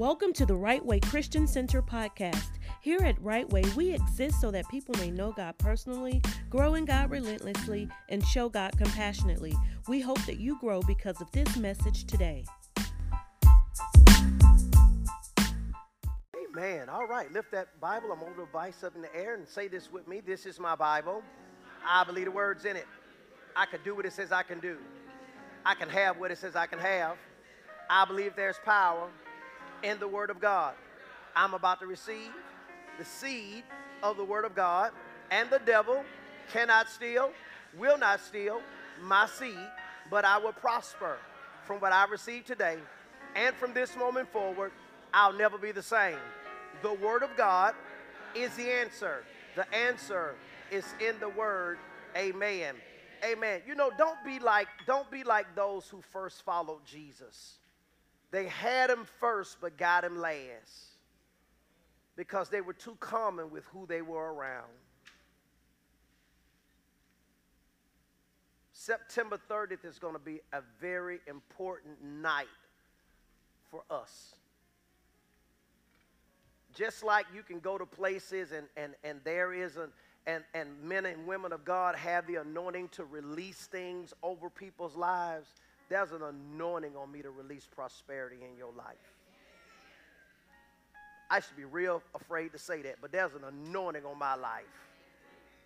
Welcome to the Right Way Christian Center podcast. Here at Right Way, we exist so that people may know God personally, grow in God relentlessly, and show God compassionately. We hope that you grow because of this message today. Amen. All right, lift that Bible. I'm going to device up in the air and say this with me. This is my Bible. I believe the words in it. I can do what it says I can do. I can have what it says I can have. I believe there's power in the Word of God. I'm about to receive the seed of the Word of God, and the devil cannot steal, will not steal my seed, but I will prosper from what I receive today. And from this moment forward, I'll never be the same. The Word of God is the answer. The answer is in the Word. Amen. Amen. You know, don't be like don't be like those who first followed Jesus. They had him first but got him last because they were too common with who they were around. September 30th is going to be a very important night for us. Just like you can go to places and, and, and there is an, and, and men and women of God have the anointing to release things over people's lives there's an anointing on me to release prosperity in your life. I should be real afraid to say that, but there's an anointing on my life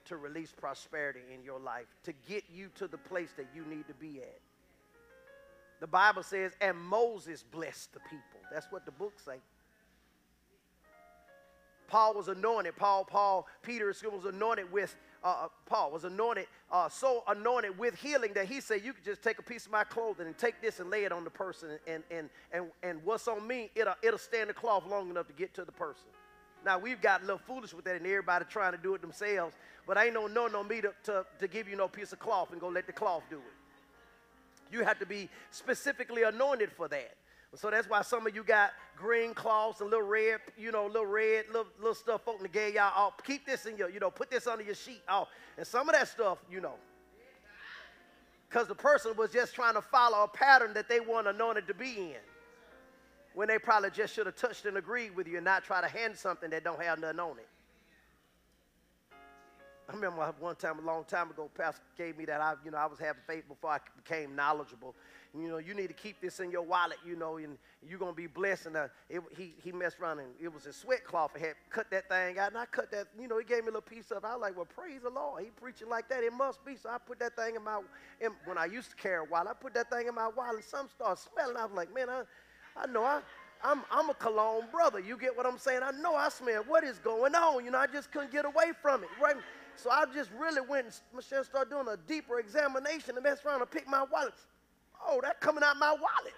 to release prosperity in your life, to get you to the place that you need to be at. The Bible says, and Moses blessed the people. That's what the book say. Paul was anointed. Paul, Paul, Peter was anointed with uh, uh, Paul was anointed, uh, so anointed with healing that he said, You could just take a piece of my clothing and take this and lay it on the person, and, and, and, and what's on me, it'll, it'll stand the cloth long enough to get to the person. Now, we've got a little foolish with that, and everybody trying to do it themselves, but I ain't no no no me to, to, to give you no piece of cloth and go let the cloth do it. You have to be specifically anointed for that. So that's why some of you got green cloths and little red, you know, little red, little, little stuff folk to get y'all. Oh, keep this in your, you know, put this under your sheet. Oh, and some of that stuff, you know, because the person was just trying to follow a pattern that they weren't anointed to be in. When they probably just should have touched and agreed with you and not try to hand something that don't have nothing on it. I remember one time, a long time ago, Pastor gave me that. I, you know, I was having faith before I became knowledgeable. You know, you need to keep this in your wallet, you know, and you're going to be blessed. And uh, it, he, he messed around and it was a sweat cloth. I had cut that thing out and I cut that, you know, he gave me a little piece of it. I was like, well, praise the Lord. He preaching like that. It must be. So I put that thing in my, in, when I used to carry a wallet, I put that thing in my wallet and some started smelling. I was like, man, I, I know I, I'm, I'm a cologne brother. You get what I'm saying? I know I smell. What is going on? You know, I just couldn't get away from it, right? So I just really went and Michelle started doing a deeper examination and messed around and picked my wallet. Oh, that coming out my wallet.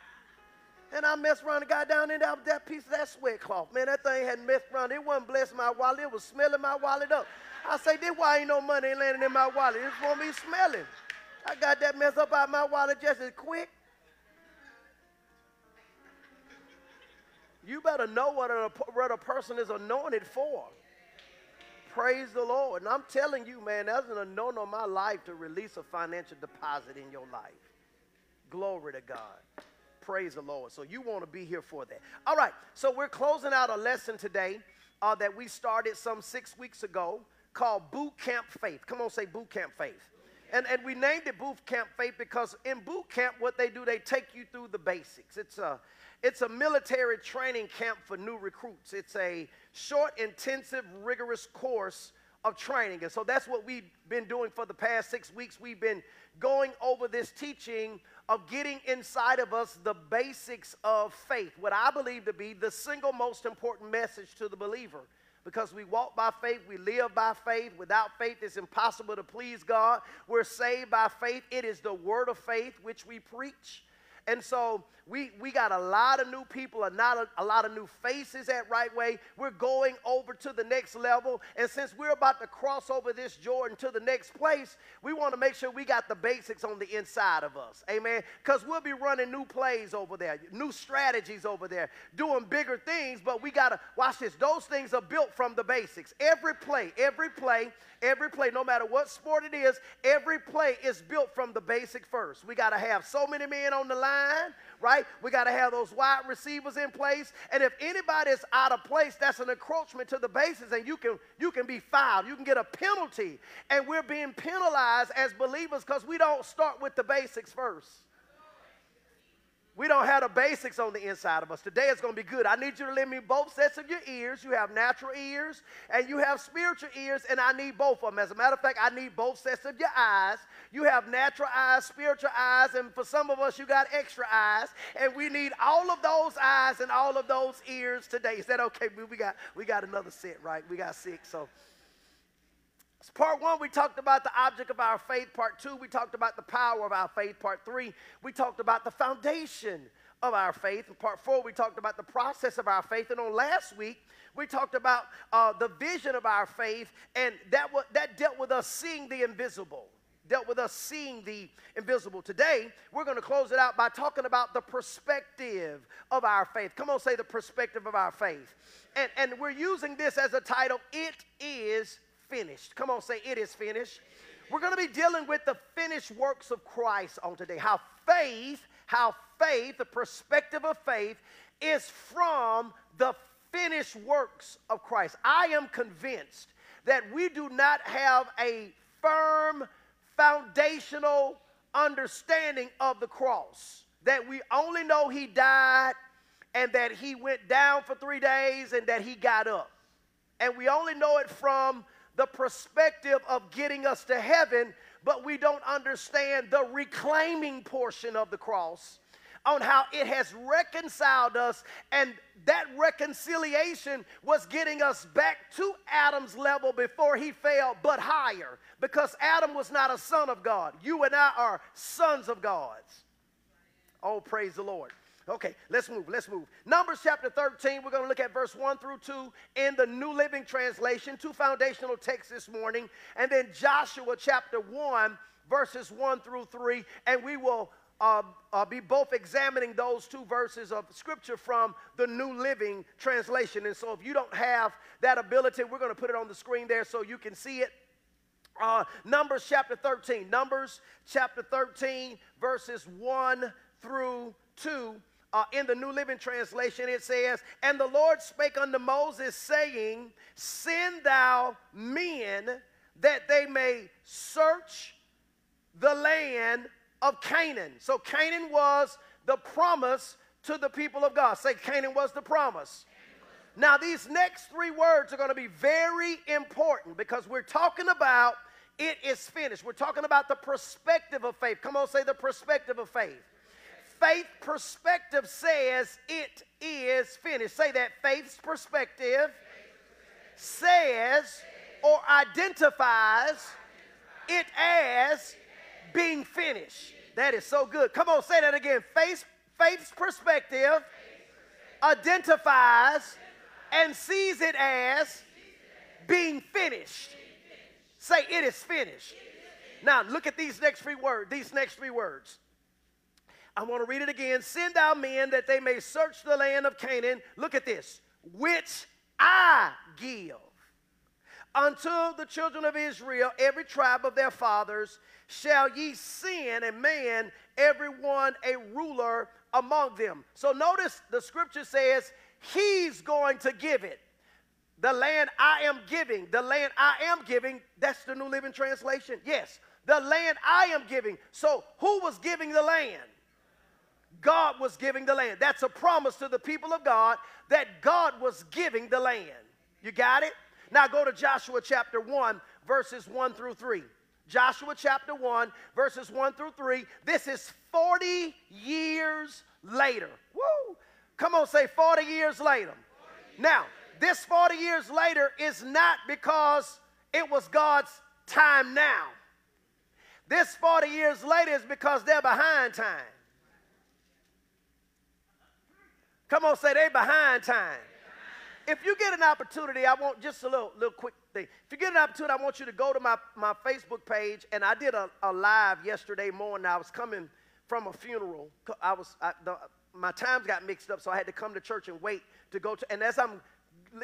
And I messed around and got down in with that piece of that sweat cloth. Man, that thing hadn't messed around. It wasn't blessing my wallet. It was smelling my wallet up. I say, this why ain't no money landing in my wallet. It's for me smelling. I got that mess up out my wallet just as quick. You better know what a, what a person is anointed for. Praise the Lord. And I'm telling you, man, there's an anointing on my life to release a financial deposit in your life. Glory to God. Praise the Lord. So you want to be here for that. All right. So we're closing out a lesson today uh, that we started some six weeks ago called Boot Camp Faith. Come on, say Boot Camp Faith. And, and we named it Boot Camp Faith because in boot camp, what they do, they take you through the basics. It's a, it's a military training camp for new recruits. It's a short, intensive, rigorous course of training. And so that's what we've been doing for the past six weeks. We've been going over this teaching of getting inside of us the basics of faith, what I believe to be the single most important message to the believer. Because we walk by faith, we live by faith. Without faith, it's impossible to please God. We're saved by faith. It is the word of faith which we preach. And so we, we got a lot of new people, a, not a, a lot of new faces at Right Way. We're going over to the next level. And since we're about to cross over this Jordan to the next place, we want to make sure we got the basics on the inside of us. Amen. Because we'll be running new plays over there, new strategies over there, doing bigger things. But we got to watch this. Those things are built from the basics. Every play, every play, every play, no matter what sport it is, every play is built from the basic first. We got to have so many men on the line right? We got to have those wide receivers in place. And if anybody is out of place, that's an encroachment to the bases, and you can you can be fouled. You can get a penalty. And we're being penalized as believers because we don't start with the basics first. We don't have the basics on the inside of us. Today it's going to be good. I need you to lend me both sets of your ears. You have natural ears and you have spiritual ears, and I need both of them. As a matter of fact, I need both sets of your eyes. You have natural eyes, spiritual eyes, and for some of us, you got extra eyes, and we need all of those eyes and all of those ears today. Is that okay? We got we got another set, right? We got six, so. Part one, we talked about the object of our faith. Part two, we talked about the power of our faith. Part three, we talked about the foundation of our faith. And part four, we talked about the process of our faith. And on last week, we talked about uh, the vision of our faith, and that, w- that dealt with us seeing the invisible. Dealt with us seeing the invisible. Today, we're going to close it out by talking about the perspective of our faith. Come on, say the perspective of our faith. And, and we're using this as a title It is finished. Come on, say, it is finished. We're going to be dealing with the finished works of Christ on today. How faith, how faith, the perspective of faith, is from the finished works of Christ. I am convinced that we do not have a firm, foundational understanding of the cross. That we only know He died and that He went down for three days and that He got up. And we only know it from the perspective of getting us to heaven, but we don't understand the reclaiming portion of the cross on how it has reconciled us, and that reconciliation was getting us back to Adam's level before he fell, but higher, because Adam was not a son of God. You and I are sons of God's. Oh, praise the Lord. Okay, let's move. Let's move. Numbers chapter 13, we're going to look at verse 1 through 2 in the New Living Translation, two foundational texts this morning, and then Joshua chapter 1, verses 1 through 3, and we will uh, uh, be both examining those two verses of scripture from the New Living Translation. And so, if you don't have that ability, we're going to put it on the screen there so you can see it. Uh, Numbers chapter 13. Numbers chapter 13, verses 1 through 2 uh, in the New Living Translation, it says, And the Lord spake unto Moses, saying, Send thou men that they may search the land of Canaan. So Canaan was the promise to the people of God. Say, Canaan was the promise. Now, these next three words are going to be very important because we're talking about it is finished. We're talking about the perspective of faith. Come on, say the perspective of faith faith perspective says it is finished. Say that faith's perspective says or identifies it as being finished. That is so good. Come on, say that again. Faith, faith's perspective identifies and sees it as being finished. Say it is finished. Now look at these next three words. These next three words. I want to read it again. Send out men that they may search the land of Canaan. Look at this. Which I give unto the children of Israel, every tribe of their fathers, shall ye send a man, every one a ruler among them. So notice the scripture says, He's going to give it. The land I am giving, the land I am giving, that's the New Living Translation. Yes, the land I am giving. So who was giving the land? God was giving the land. That's a promise to the people of God that God was giving the land. You got it? Now go to Joshua chapter 1, verses 1 through 3. Joshua chapter 1, verses 1 through 3. This is 40 years later. Woo! Come on, say 40 years later. 40 years now, this 40 years later is not because it was God's time now. This 40 years later is because they're behind time. Come on, say they behind time. If you get an opportunity, I want just a little, little quick thing. If you get an opportunity, I want you to go to my, my Facebook page. And I did a, a live yesterday morning. I was coming from a funeral. I was, I, the, my times got mixed up, so I had to come to church and wait to go to. And as I'm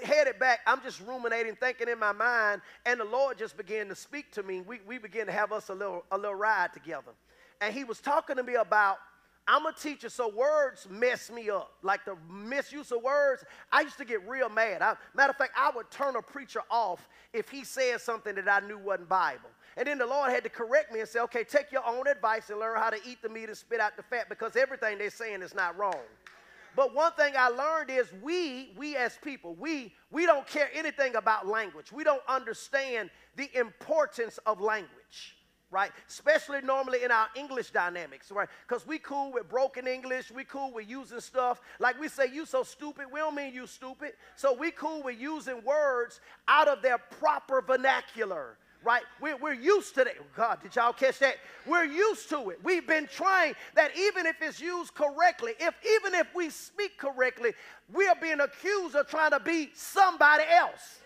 headed back, I'm just ruminating, thinking in my mind, and the Lord just began to speak to me. We, we began to have us a little, a little ride together. And He was talking to me about I'm a teacher, so words mess me up. Like the misuse of words, I used to get real mad. I, matter of fact, I would turn a preacher off if he said something that I knew wasn't Bible. And then the Lord had to correct me and say, okay, take your own advice and learn how to eat the meat and spit out the fat because everything they're saying is not wrong. But one thing I learned is we, we as people, we, we don't care anything about language. We don't understand the importance of language right? Especially normally in our English dynamics, right? Because we cool with broken English, we cool with using stuff. Like we say, you so stupid, we don't mean you stupid. So we cool with using words out of their proper vernacular. Right? We're, we're used to that. Oh, God, did y'all catch that? We're used to it. We've been trained that even if it's used correctly, if even if we speak correctly, we are being accused of trying to be somebody else.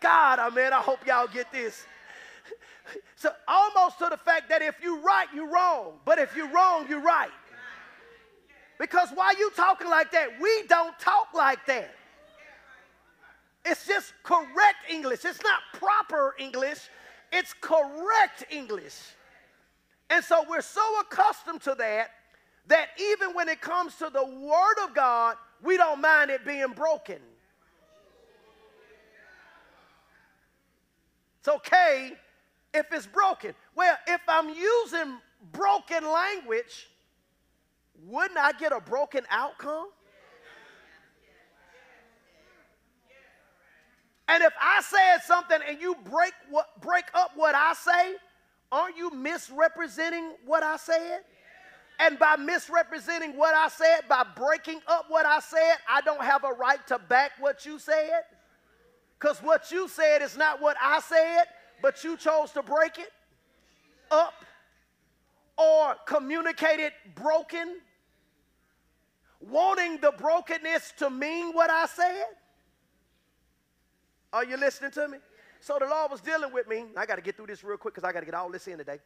God, oh, I mean, I hope y'all get this. So almost to the fact that if you're right, you're wrong. But if you're wrong, you're right. Because why you talking like that? We don't talk like that. It's just correct English. It's not proper English. It's correct English. And so we're so accustomed to that that even when it comes to the Word of God, we don't mind it being broken. It's okay if it's broken. Well, if I'm using broken language, wouldn't I get a broken outcome? And if I said something and you break what break up what I say, aren't you misrepresenting what I said? And by misrepresenting what I said, by breaking up what I said, I don't have a right to back what you said. Because what you said is not what I said, but you chose to break it up or communicate it broken, wanting the brokenness to mean what I said. Are you listening to me? So the Lord was dealing with me. I got to get through this real quick because I got to get all this in today.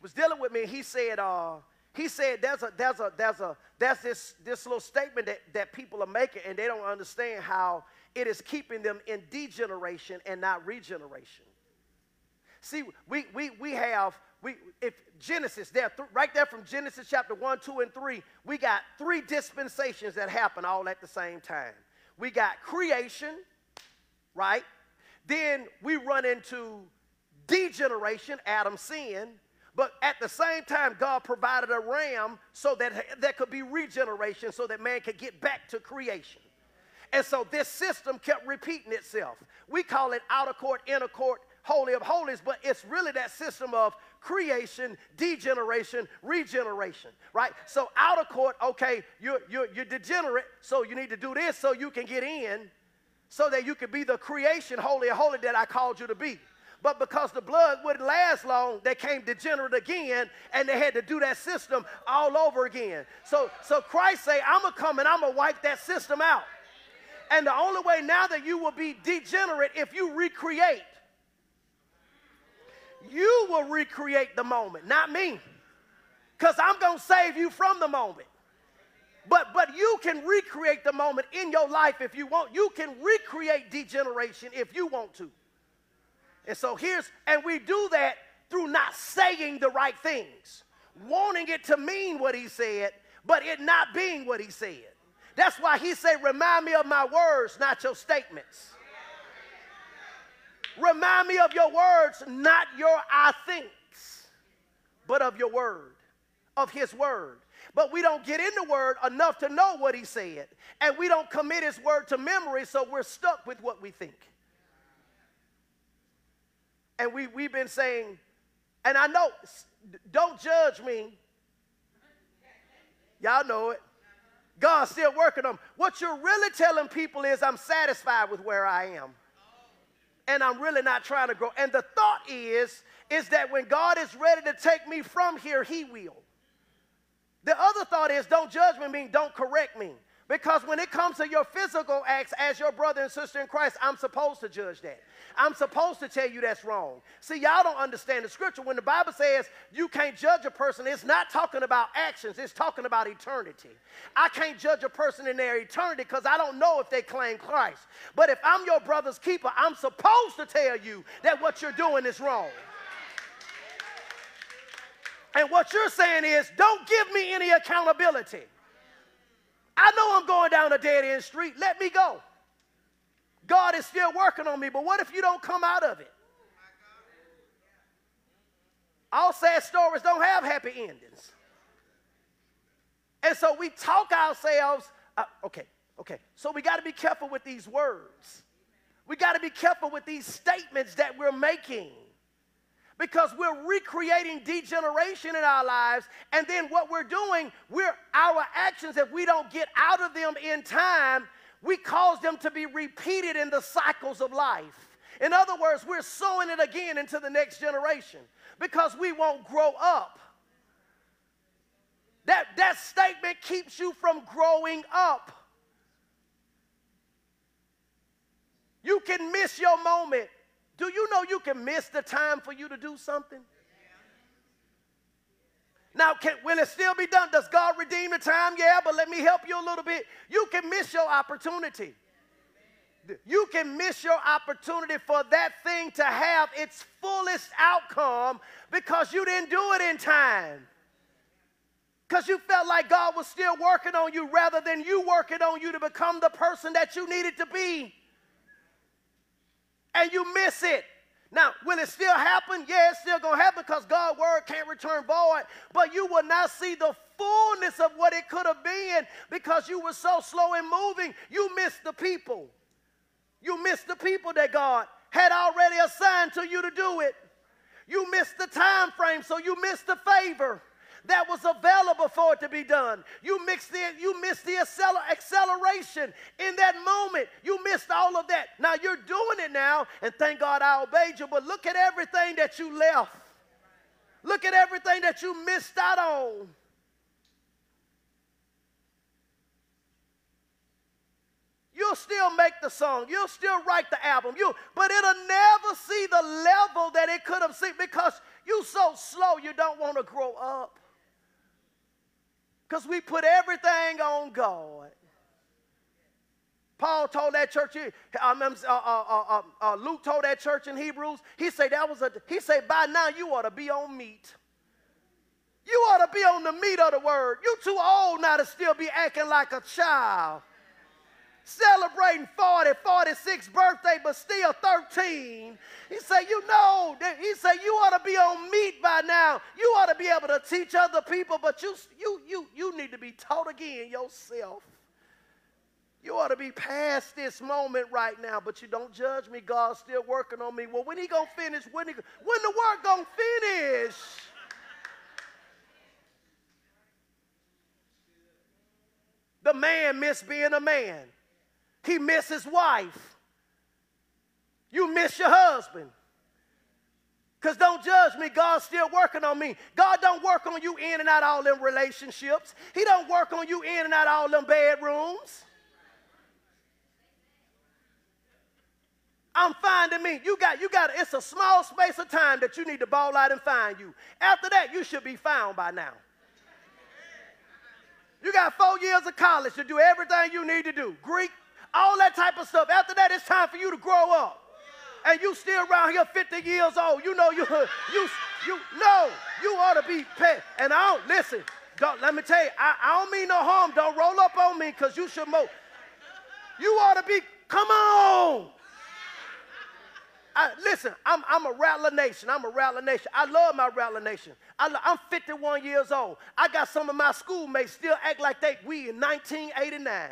Was dealing with me. He said, uh, he said there's a there's a there's a there's this this little statement that, that people are making and they don't understand how it is keeping them in degeneration and not regeneration. See, we, we, we have, we, if Genesis, there, th- right there from Genesis chapter 1, 2, and 3, we got three dispensations that happen all at the same time. We got creation, right? Then we run into degeneration, Adam sin. But at the same time, God provided a ram so that there could be regeneration so that man could get back to creation. And so this system kept repeating itself. We call it outer court, inner court, Holy of Holies, but it's really that system of creation, degeneration, regeneration, right? So outer court, okay, you're, you're, you're degenerate, so you need to do this so you can get in, so that you can be the creation, holy of holy that I called you to be. But because the blood wouldn't last long, they came degenerate again, and they had to do that system all over again. So, so Christ say, I'm gonna come and I'm gonna wipe that system out. And the only way now that you will be degenerate if you recreate you will recreate the moment, not me. Because I'm going to save you from the moment. But, but you can recreate the moment in your life if you want. You can recreate degeneration if you want to. And so here's, and we do that through not saying the right things, wanting it to mean what he said, but it not being what he said. That's why he said, Remind me of my words, not your statements. Remind me of your words, not your I thinks, but of your word, of his word. But we don't get in the word enough to know what he said. And we don't commit his word to memory, so we're stuck with what we think. And we, we've been saying, and I know, don't judge me. Y'all know it. God's still working on. them. What you're really telling people is, I'm satisfied with where I am and I'm really not trying to grow. And the thought is, is that when God is ready to take me from here, He will. The other thought is, don't judge me, mean don't correct me. Because when it comes to your physical acts as your brother and sister in Christ, I'm supposed to judge that. I'm supposed to tell you that's wrong. See, y'all don't understand the scripture. When the Bible says you can't judge a person, it's not talking about actions, it's talking about eternity. I can't judge a person in their eternity because I don't know if they claim Christ. But if I'm your brother's keeper, I'm supposed to tell you that what you're doing is wrong. And what you're saying is, don't give me any accountability. I know I'm going down a dead end street. Let me go. God is still working on me, but what if you don't come out of it? All sad stories don't have happy endings. And so we talk ourselves, uh, okay, okay. So we got to be careful with these words. We got to be careful with these statements that we're making because we're recreating degeneration in our lives and then what we're doing we're our actions if we don't get out of them in time we cause them to be repeated in the cycles of life. In other words we're sowing it again into the next generation because we won't grow up. That, that statement keeps you from growing up. You can miss your moment do you know you can miss the time for you to do something? Now, can, will it still be done? Does God redeem the time? Yeah, but let me help you a little bit. You can miss your opportunity. You can miss your opportunity for that thing to have its fullest outcome because you didn't do it in time. Because you felt like God was still working on you rather than you working on you to become the person that you needed to be and you miss it. Now, will it still happen? Yeah, it's still going to happen because God's word can't return void. But you will not see the fullness of what it could have been because you were so slow in moving. You missed the people. You missed the people that God had already assigned to you to do it. You missed the time frame, so you missed the favor that was available for it to be done. You mixed the, you missed the acceleration in that moment. You missed all of that. Now you're doing it now, and thank God I obeyed you. But look at everything that you left. Look at everything that you missed out on. You'll still make the song. You'll still write the album. You, but it'll never see the level that it could have seen because you're so slow you don't want to grow up because we put everything on God. Paul told that church, uh, uh, uh, Luke told that church in Hebrews, he said that was a, he said by now you ought to be on meat. You ought to be on the meat of the word. You too old now to still be acting like a child celebrating 40, 46 birthday, but still 13. He said, you know, he said, you ought to be on meat by now. You ought to be able to teach other people, but you, you, you, you need to be taught again yourself. You ought to be past this moment right now, but you don't judge me. God's still working on me. Well, when he gonna finish? When, he, when the work gonna finish? The man missed being a man. He miss his wife. You miss your husband. Because don't judge me, God's still working on me. God don't work on you in and out all them relationships. He don't work on you in and out all them bedrooms. I'm finding me. You got, you got, it's a small space of time that you need to ball out and find you. After that, you should be found by now. You got four years of college to do everything you need to do. Greek, all that type of stuff. After that, it's time for you to grow up. And you still around here 50 years old. You know you you you know you ought to be pet. And I don't listen. Don't let me tell you, I, I don't mean no harm. Don't roll up on me because you should mo. You ought to be, come on. I, listen, I'm, I'm a Rattler Nation. I'm a Rattler Nation. I love my Rattler Nation. I, am 51 years old. I got some of my schoolmates still act like they we in 1989.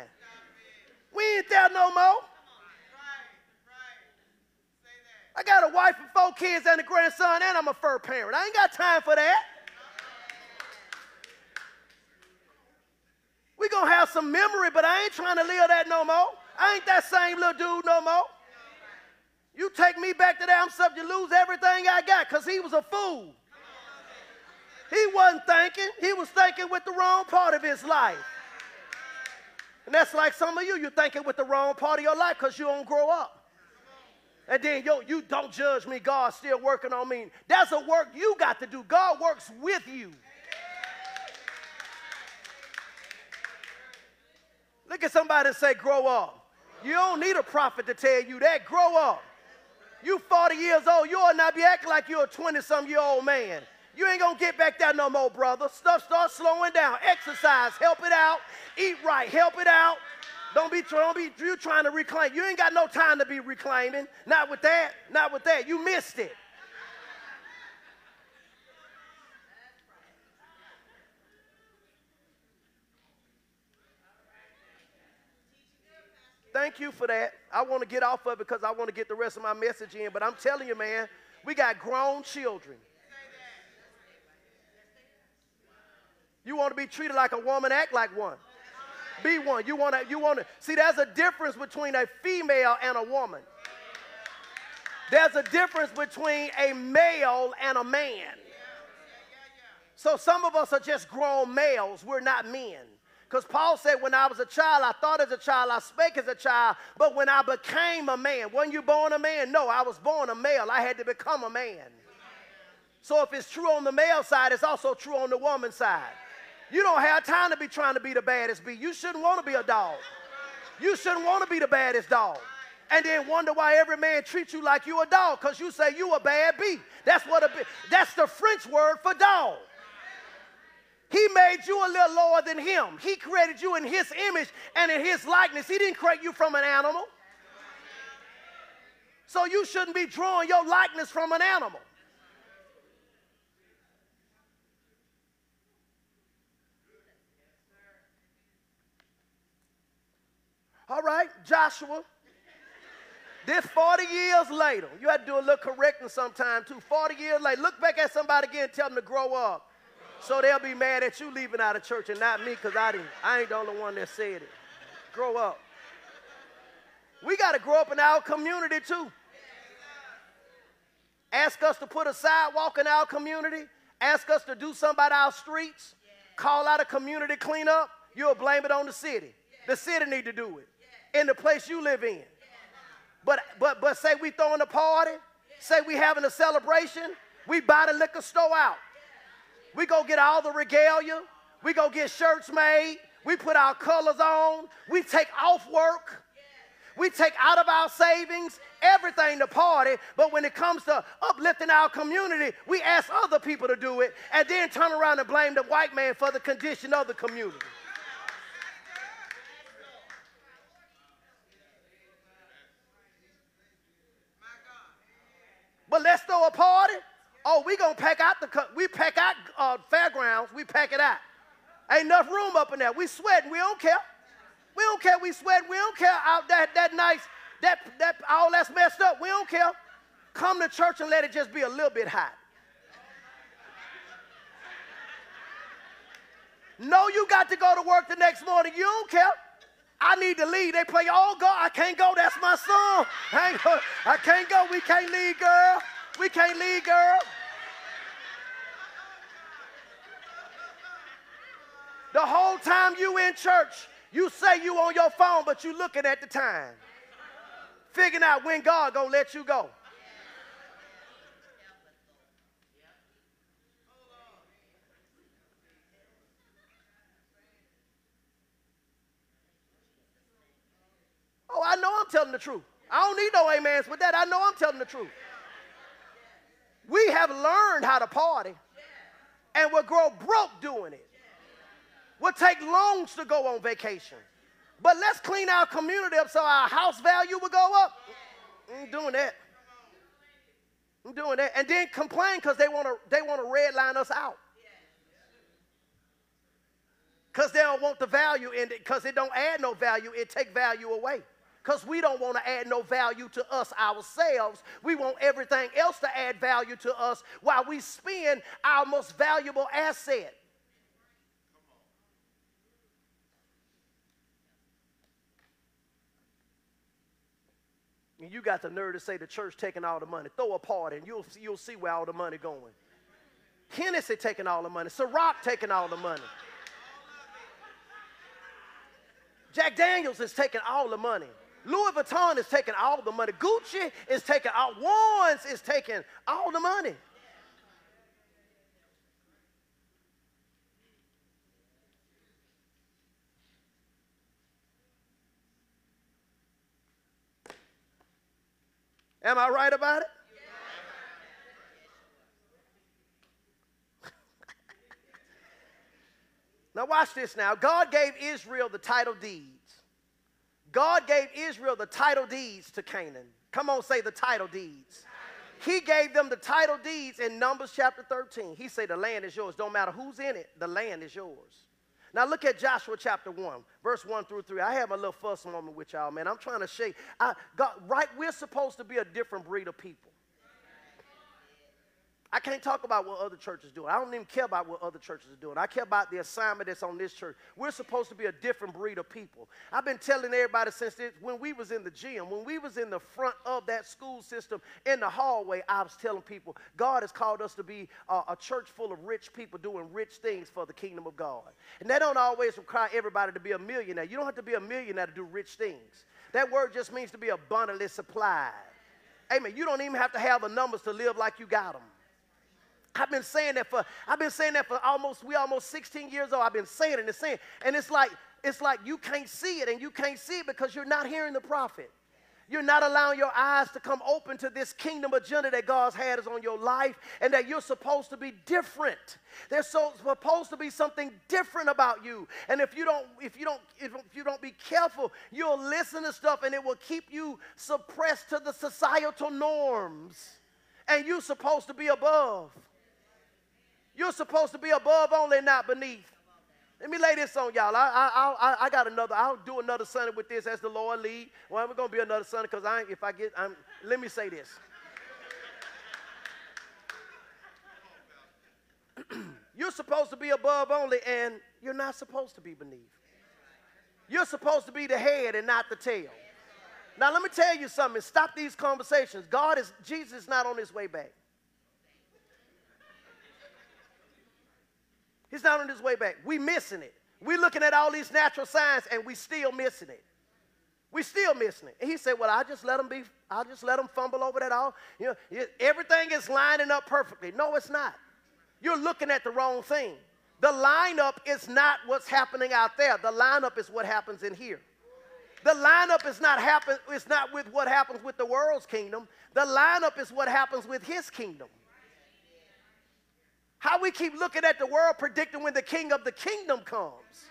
We ain't there no more. I got a wife and four kids and a grandson, and I'm a fur parent. I ain't got time for that. we to have some memory, but I ain't trying to live that no more. I ain't that same little dude no more. You take me back to that, I'm subject to lose everything I got because he was a fool. He wasn't thinking, he was thinking with the wrong part of his life. And that's like some of you, you're thinking with the wrong part of your life because you don't grow up. And then, yo, you don't judge me. God's still working on me. That's a work you got to do. God works with you. Look at somebody and say, grow up. You don't need a prophet to tell you that. Grow up. You 40 years old, you ought not be acting like you're a 20 some year old man. You ain't gonna get back there no more, brother. Stuff starts slowing down. Exercise, help it out. Eat right, help it out. Don't be, don't be you trying to reclaim. You ain't got no time to be reclaiming. Not with that. Not with that. You missed it. Thank you for that. I want to get off of it because I want to get the rest of my message in. But I'm telling you, man, we got grown children. You want to be treated like a woman, act like one. Be one. You want to, you want to, see, there's a difference between a female and a woman. There's a difference between a male and a man. So some of us are just grown males. We're not men. Because Paul said, when I was a child, I thought as a child, I spake as a child, but when I became a man, weren't you born a man? No, I was born a male. I had to become a man. So if it's true on the male side, it's also true on the woman side. You don't have time to be trying to be the baddest bee. You shouldn't want to be a dog. You shouldn't want to be the baddest dog. And then wonder why every man treats you like you a dog because you say you a bad bee. That's what a that's the French word for dog. He made you a little lower than him. He created you in his image and in his likeness. He didn't create you from an animal. So you shouldn't be drawing your likeness from an animal. All right, Joshua. This 40 years later, you had to do a little correcting sometime too. 40 years later, look back at somebody again tell them to grow up. So they'll be mad at you leaving out of church and not me because I didn't. I ain't the only one that said it. Grow up. We got to grow up in our community too. Ask us to put a sidewalk in our community. Ask us to do something about our streets. Call out a community cleanup. You'll blame it on the city. The city need to do it in the place you live in. But but but say we throwing a party. Say we having a celebration. We buy the liquor store out. We go get all the regalia. We go get shirts made. We put our colors on. We take off work. We take out of our savings everything to party, but when it comes to uplifting our community, we ask other people to do it and then turn around and blame the white man for the condition of the community. But let's throw a party Oh, we the we pack out uh, fairgrounds. We pack it out. Ain't enough room up in there. We sweating. We don't care. We don't care. We sweat. We don't care. Out that that nice that that all that's messed up. We don't care. Come to church and let it just be a little bit hot. No, you got to go to work the next morning. You don't care. I need to leave. They play, oh God, I can't go. That's my song. I, I can't go. We can't leave, girl. We can't leave, girl. The whole time you in church, you say you on your phone, but you looking at the time. Figuring out when God gonna let you go. Oh, I know I'm telling the truth. I don't need no amens with that. I know I'm telling the truth. We have learned how to party and we'll grow broke doing it. We'll take loans to go on vacation. But let's clean our community up so our house value will go up. I'm doing that. I'm doing that. And then complain because they want to they want to redline us out. Because they don't want the value in it, because it don't add no value, it take value away because we don't want to add no value to us ourselves. We want everything else to add value to us while we spend our most valuable asset. And you got the nerve to say the church taking all the money. Throw a party and you'll, you'll see where all the money going. Hennessy taking all the money. Ciroc taking all the money. Jack Daniels is taking all the money. Louis Vuitton is taking all the money. Gucci is taking all, Warren's is taking all the money. Am I right about it? Now, watch this now. God gave Israel the title deeds. God gave Israel the title deeds to Canaan. Come on, say the title deeds. He gave them the title deeds in Numbers chapter 13. He said, The land is yours. Don't matter who's in it, the land is yours. Now look at Joshua chapter 1, verse 1 through 3. I have my little fuss moment with y'all, man. I'm trying to shake. I, right, we're supposed to be a different breed of people. I can't talk about what other churches do. I don't even care about what other churches are doing. I care about the assignment that's on this church. We're supposed to be a different breed of people. I've been telling everybody since this, when we was in the gym, when we was in the front of that school system in the hallway, I was telling people, God has called us to be a, a church full of rich people doing rich things for the kingdom of God. And that don't always require everybody to be a millionaire. You don't have to be a millionaire to do rich things. That word just means to be abundantly supplied. Amen. You don't even have to have the numbers to live like you got them. I've been saying that for I've been saying that for almost we almost 16 years old. I've been saying it and saying, and it's like it's like you can't see it, and you can't see it because you're not hearing the prophet. You're not allowing your eyes to come open to this kingdom agenda that God's had is on your life, and that you're supposed to be different. There's so supposed to be something different about you. And if you don't, if you don't, if you don't be careful, you'll listen to stuff, and it will keep you suppressed to the societal norms. And you're supposed to be above. You're supposed to be above only, not beneath. Let me lay this on y'all. I, I, I, I got another. I'll do another Sunday with this as the Lord lead. Well, we're gonna be another Sunday because I, if I get, I'm. Let me say this. you're supposed to be above only, and you're not supposed to be beneath. You're supposed to be the head and not the tail. Now, let me tell you something. Stop these conversations. God is Jesus is not on his way back. He's not on his way back. We missing it. We looking at all these natural signs and we still missing it. We still missing it. And he said, Well, I just let them be, I'll just let them fumble over that all. You know, everything is lining up perfectly. No, it's not. You're looking at the wrong thing. The lineup is not what's happening out there. The lineup is what happens in here. The lineup is not happen, it's not with what happens with the world's kingdom. The lineup is what happens with his kingdom. How we keep looking at the world predicting when the king of the kingdom comes.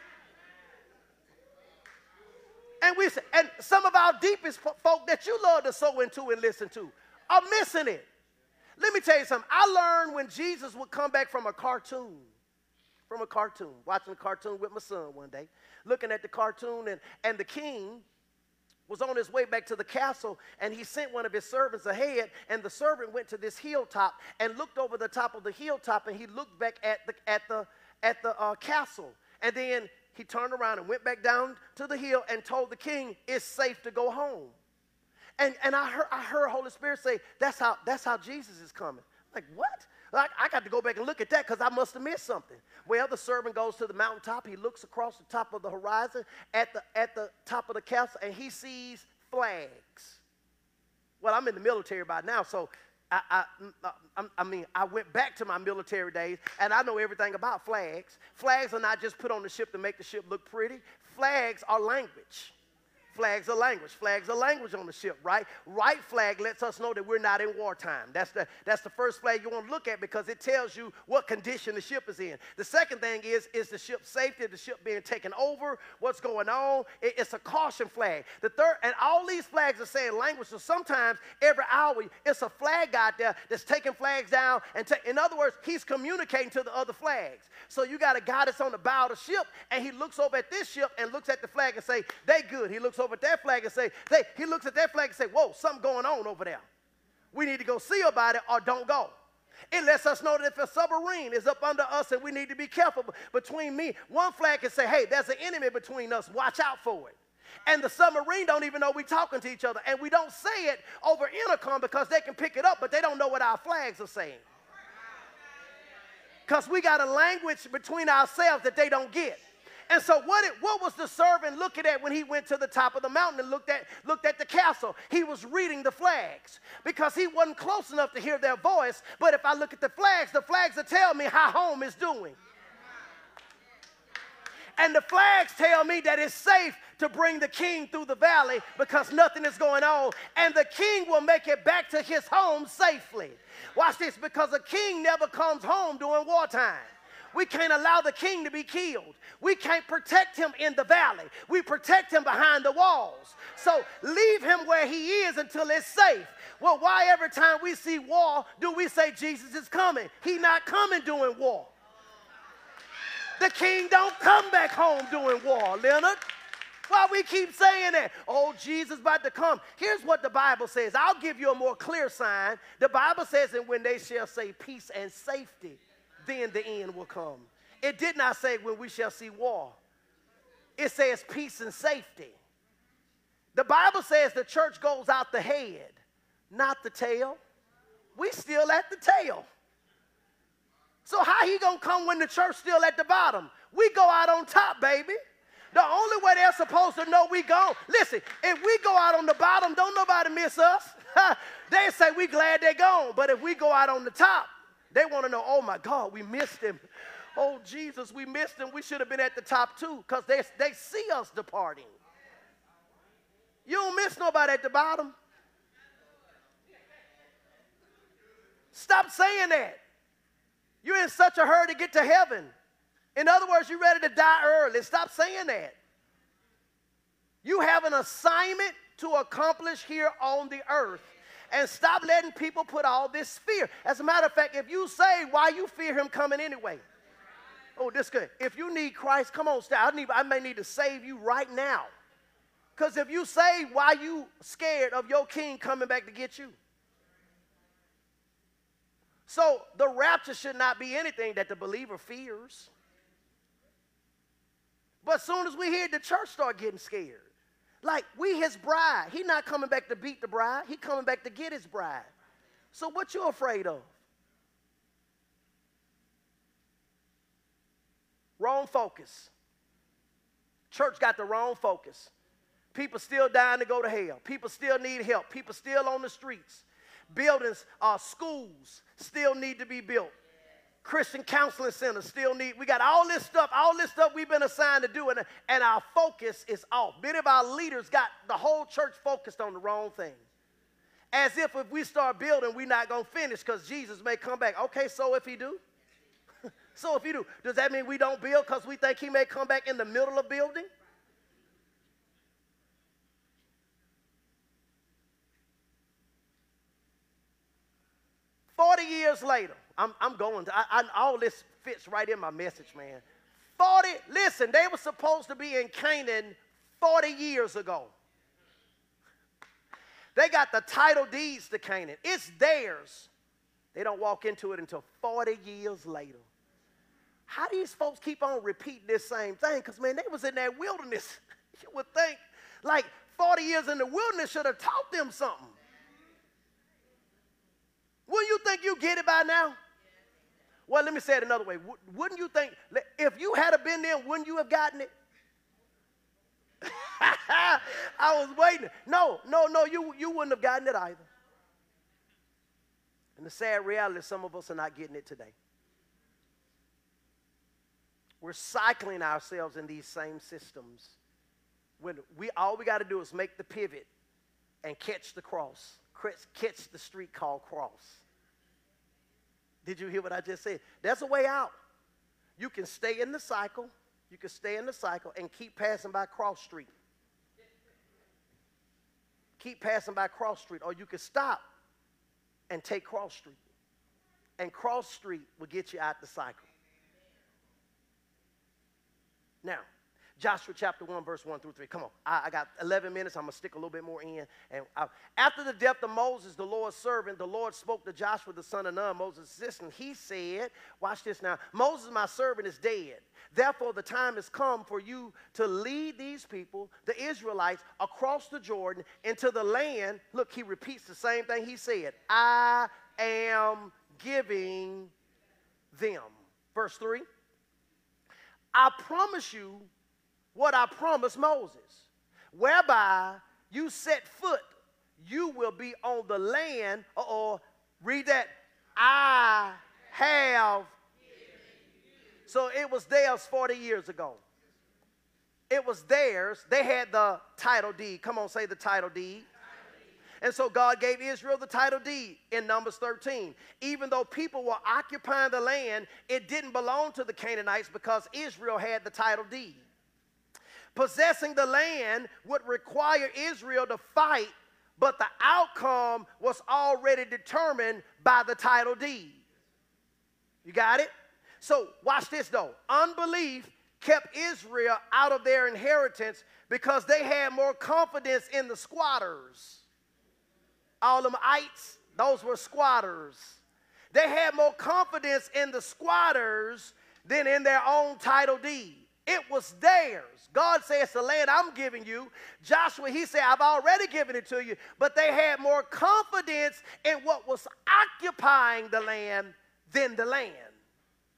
And we and some of our deepest folk that you love to sow into and listen to are missing it. Let me tell you something. I learned when Jesus would come back from a cartoon, from a cartoon, watching a cartoon with my son one day, looking at the cartoon, and, and the king was on his way back to the castle and he sent one of his servants ahead and the servant went to this hilltop and looked over the top of the hilltop and he looked back at the at the at the uh, castle. And then he turned around and went back down to the hill and told the king it's safe to go home. And and i heard i heard holy spirit say that's how that's how jesus is coming. Like what I, I got to go back and look at that because I must have missed something. Well, the servant goes to the mountaintop. He looks across the top of the horizon at the, at the top of the castle and he sees flags. Well, I'm in the military by now, so I, I, mm, uh, I, I, mean, I went back to my military days and I know everything about flags. Flags are not just put on the ship to make the ship look pretty, flags are language. Flags are language. Flags are language on the ship, right? Right flag lets us know that we're not in wartime. That's the, that's the first flag you want to look at because it tells you what condition the ship is in. The second thing is, is the ship safety, the ship being taken over, what's going on. It, it's a caution flag. The third, and all these flags are saying language. So sometimes every hour, it's a flag out there that's taking flags down. And ta- in other words, he's communicating to the other flags. So you got a guy that's on the bow of the ship, and he looks over at this ship and looks at the flag and say, they good. He looks over at that flag and say, they, he looks at that flag and say, whoa, something going on over there. We need to go see about it or don't go. It lets us know that if a submarine is up under us and we need to be careful between me, one flag can say, hey, there's an enemy between us, watch out for it. And the submarine don't even know we're talking to each other. And we don't say it over intercom because they can pick it up, but they don't know what our flags are saying. Because we got a language between ourselves that they don't get. And so what, it, what was the servant looking at when he went to the top of the mountain and looked at, looked at the castle? He was reading the flags because he wasn't close enough to hear their voice. But if I look at the flags, the flags will tell me how home is doing. And the flags tell me that it's safe to bring the king through the valley because nothing is going on. And the king will make it back to his home safely. Watch this because a king never comes home during wartime. We can't allow the king to be killed. We can't protect him in the valley. We protect him behind the walls. So leave him where he is until it's safe. Well, why every time we see war do we say Jesus is coming? He not coming doing war. The king don't come back home doing war, Leonard. Why we keep saying that? Oh, Jesus about to come. Here's what the Bible says. I'll give you a more clear sign. The Bible says, and when they shall say peace and safety, then the end will come. It did not say when we shall see war. It says peace and safety. The Bible says the church goes out the head, not the tail. We still at the tail. So how he gonna come when the church still at the bottom? We go out on top, baby. The only way they're supposed to know we gone. Listen, if we go out on the bottom, don't nobody miss us. they say we glad they're gone. But if we go out on the top, they want to know, oh my God, we missed him. Oh Jesus, we missed him. We should have been at the top too, because they, they see us departing. You don't miss nobody at the bottom. Stop saying that. You're in such a hurry to get to heaven. In other words, you're ready to die early. Stop saying that. You have an assignment to accomplish here on the earth. And stop letting people put all this fear. As a matter of fact, if you say why you fear him coming anyway. Oh, this good. If you need Christ, come on, stay. I, need, I may need to save you right now. Because if you say why you scared of your king coming back to get you. So the rapture should not be anything that the believer fears. But soon as we hear the church start getting scared, like we his bride, he not coming back to beat the bride, he coming back to get his bride. So what you afraid of? Wrong focus. Church got the wrong focus. People still dying to go to hell. People still need help. People still on the streets. Buildings, uh, schools still need to be built. Christian counseling centers still need, we got all this stuff, all this stuff we've been assigned to do, and, and our focus is off. Many of our leaders got the whole church focused on the wrong thing. As if if we start building, we're not going to finish because Jesus may come back. Okay, so if he do? so if he do, does that mean we don't build because we think he may come back in the middle of building? Forty years later, I'm, I'm going to, I, I, all this fits right in my message, man. 40, listen, they were supposed to be in Canaan 40 years ago. They got the title deeds to Canaan, it's theirs. They don't walk into it until 40 years later. How do these folks keep on repeating this same thing? Because, man, they was in that wilderness. you would think, like, 40 years in the wilderness should have taught them something. Wouldn't you think you get it by now? Well, let me say it another way. Wouldn't you think, if you had been there, wouldn't you have gotten it? I was waiting. No, no, no, you, you wouldn't have gotten it either. And the sad reality is some of us are not getting it today. We're cycling ourselves in these same systems. When we all we got to do is make the pivot and catch the cross, catch the street called cross. Did you hear what I just said? There's a way out. You can stay in the cycle. You can stay in the cycle and keep passing by Cross Street. Keep passing by Cross Street. Or you can stop and take Cross Street. And Cross Street will get you out the cycle. Now, Joshua chapter 1, verse 1 through 3. Come on. I, I got 11 minutes. I'm going to stick a little bit more in. And I, after the death of Moses, the Lord's servant, the Lord spoke to Joshua, the son of Nun, Moses' assistant. He said, Watch this now. Moses, my servant, is dead. Therefore, the time has come for you to lead these people, the Israelites, across the Jordan into the land. Look, he repeats the same thing he said I am giving them. Verse 3 I promise you what I promised Moses, whereby you set foot, you will be on the land, or read that, I have. So it was theirs 40 years ago. It was theirs. They had the title deed. Come on, say the title deed. And so God gave Israel the title deed in Numbers 13. Even though people were occupying the land, it didn't belong to the Canaanites because Israel had the title deed. Possessing the land would require Israel to fight, but the outcome was already determined by the title deed. You got it? So, watch this though. Unbelief kept Israel out of their inheritance because they had more confidence in the squatters. All them ites, those were squatters. They had more confidence in the squatters than in their own title deed. It was theirs. God says, the land I'm giving you. Joshua, he said, I've already given it to you. But they had more confidence in what was occupying the land than the land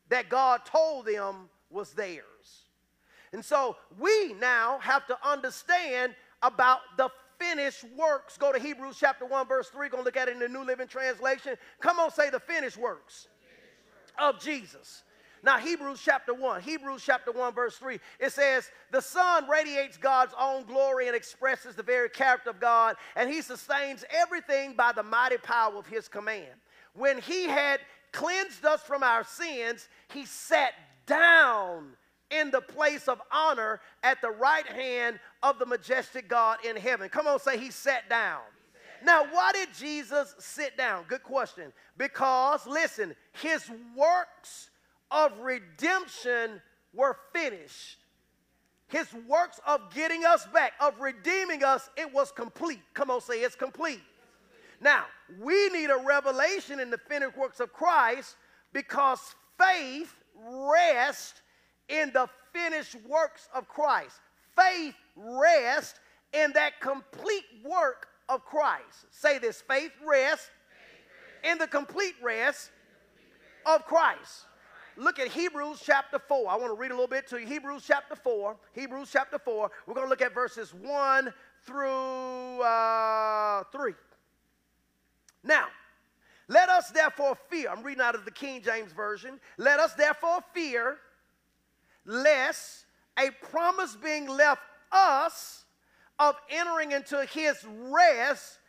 that God told them was theirs. And so we now have to understand about the finished works. Go to Hebrews chapter 1, verse 3. Gonna look at it in the New Living Translation. Come on, say the finished works of Jesus. Now, Hebrews chapter 1, Hebrews chapter 1, verse 3, it says, The Son radiates God's own glory and expresses the very character of God, and he sustains everything by the mighty power of his command. When he had cleansed us from our sins, he sat down in the place of honor at the right hand of the majestic God in heaven. Come on, say he sat down. Now, why did Jesus sit down? Good question. Because, listen, his works of redemption were finished. His works of getting us back, of redeeming us, it was complete. Come on, say it's complete. Now, we need a revelation in the finished works of Christ because faith rests in the finished works of Christ. Faith rests in that complete work of Christ. Say this faith rests in the complete rest of Christ. Look at Hebrews chapter 4. I want to read a little bit to you. Hebrews chapter 4. Hebrews chapter 4. We're going to look at verses 1 through uh, 3. Now, let us therefore fear. I'm reading out of the King James Version. Let us therefore fear lest a promise being left us of entering into his rest,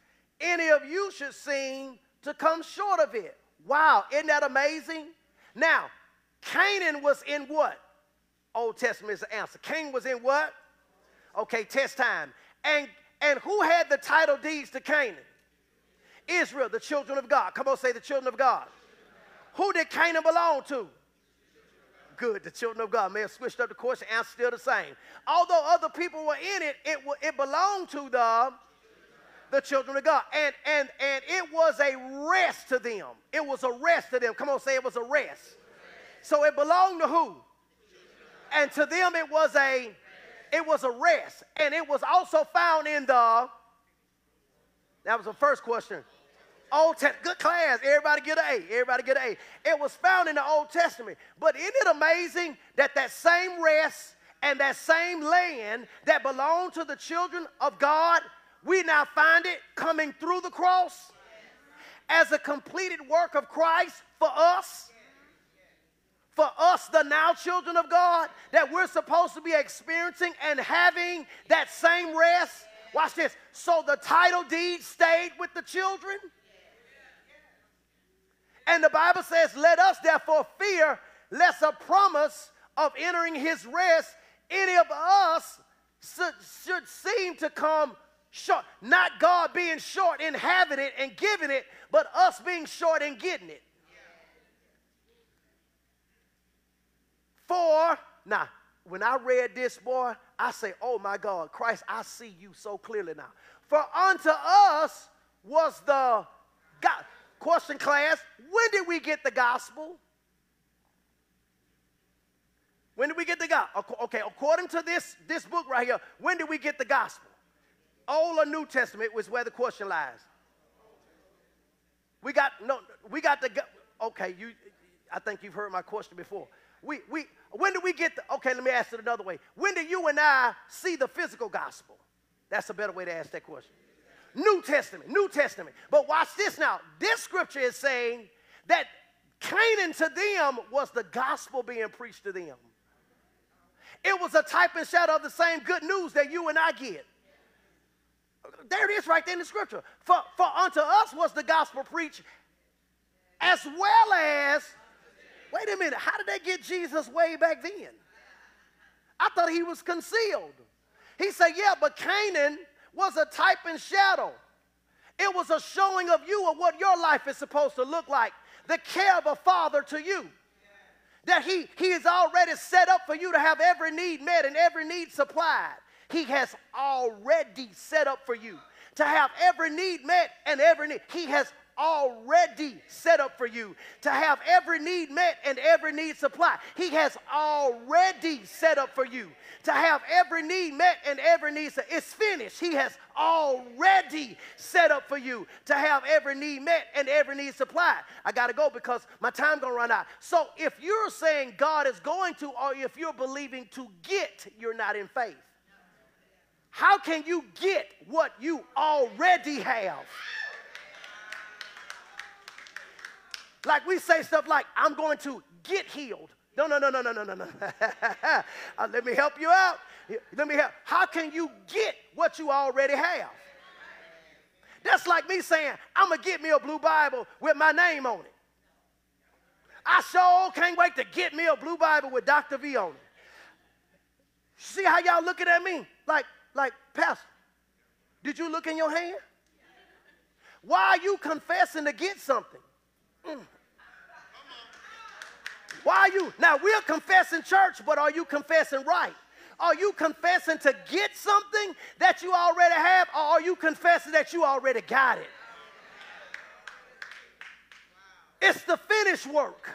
any of you should seem to come short of it. Wow, isn't that amazing? Now, Canaan was in what? Old Testament is the answer. Canaan was in what? Okay, test time. And and who had the title deeds to Canaan? Israel, the children of God. Come on, say the children of God. Who did Canaan belong to? Good, the children of God. May have switched up the question, answer still the same. Although other people were in it, it, it belonged to the, the children of God. And, and, and it was a rest to them. It was a rest to them. Come on, say it was a rest. So it belonged to who? And to them it was a it was a rest. And it was also found in the that was the first question. Old Testament, good class. Everybody get an A. Everybody get an A. It was found in the Old Testament. But isn't it amazing that that same rest and that same land that belonged to the children of God, we now find it coming through the cross as a completed work of Christ for us? For us, the now children of God, that we're supposed to be experiencing and having that same rest. Watch this. So the title deed stayed with the children. And the Bible says, Let us therefore fear lest a promise of entering his rest, any of us should, should seem to come short. Not God being short in having it and giving it, but us being short in getting it. For, now, when I read this, boy, I say, oh my God, Christ, I see you so clearly now. For unto us was the God. Question, class, when did we get the gospel? When did we get the gospel? Okay, according to this, this book right here, when did we get the gospel? Old or New Testament was where the question lies. We got no, we got the okay. You, I think you've heard my question before. We, we, when do we get the, okay, let me ask it another way. When do you and I see the physical gospel? That's a better way to ask that question. New Testament, New Testament. But watch this now. This scripture is saying that Canaan to them was the gospel being preached to them. It was a type and shadow of the same good news that you and I get. There it is right there in the scripture. For, for unto us was the gospel preached, as well as, wait a minute, how did they get Jesus way back then? I thought he was concealed. He said, yeah, but Canaan was a type and shadow. It was a showing of you of what your life is supposed to look like. The care of a father to you. That he, he is already set up for you to have every need met and every need supplied. He has already set up for you to have every need met and every need. He has already set up for you to have every need met and every need supplied. He has already set up for you to have every need met and every need. It's finished. He has already set up for you to have every need met and every need supplied. I got to go because my time going to run out. So if you're saying God is going to, or if you're believing to get, you're not in faith. How can you get what you already have? Like we say stuff like, I'm going to get healed. No, no, no, no, no, no, no, no. uh, let me help you out. Let me help. How can you get what you already have? That's like me saying, I'm going to get me a blue Bible with my name on it. I sure can't wait to get me a blue Bible with Dr. V on it. See how y'all looking at me? Like, like, Pastor, did you look in your hand? Why are you confessing to get something? Mm. Why are you? Now, we're confessing church, but are you confessing right? Are you confessing to get something that you already have, or are you confessing that you already got it? It's the finished work.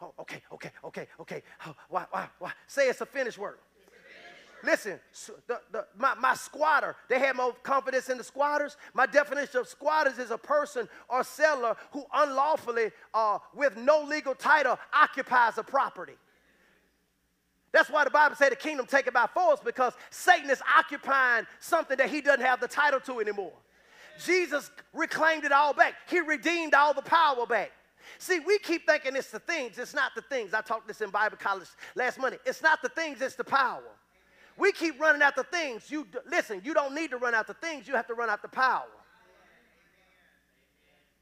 Oh, okay, okay, okay, okay. Oh, why, why, why? Say it's a finished work. Listen, the, the, my, my squatter, they have more confidence in the squatters. My definition of squatters is a person or seller who unlawfully, uh, with no legal title, occupies a property. That's why the Bible said the kingdom taken by force because Satan is occupying something that he doesn't have the title to anymore. Jesus reclaimed it all back. He redeemed all the power back. See, we keep thinking it's the things. It's not the things. I taught this in Bible college last Monday. It's not the things, it's the power. We keep running after things. You listen, you don't need to run after things, you have to run after power.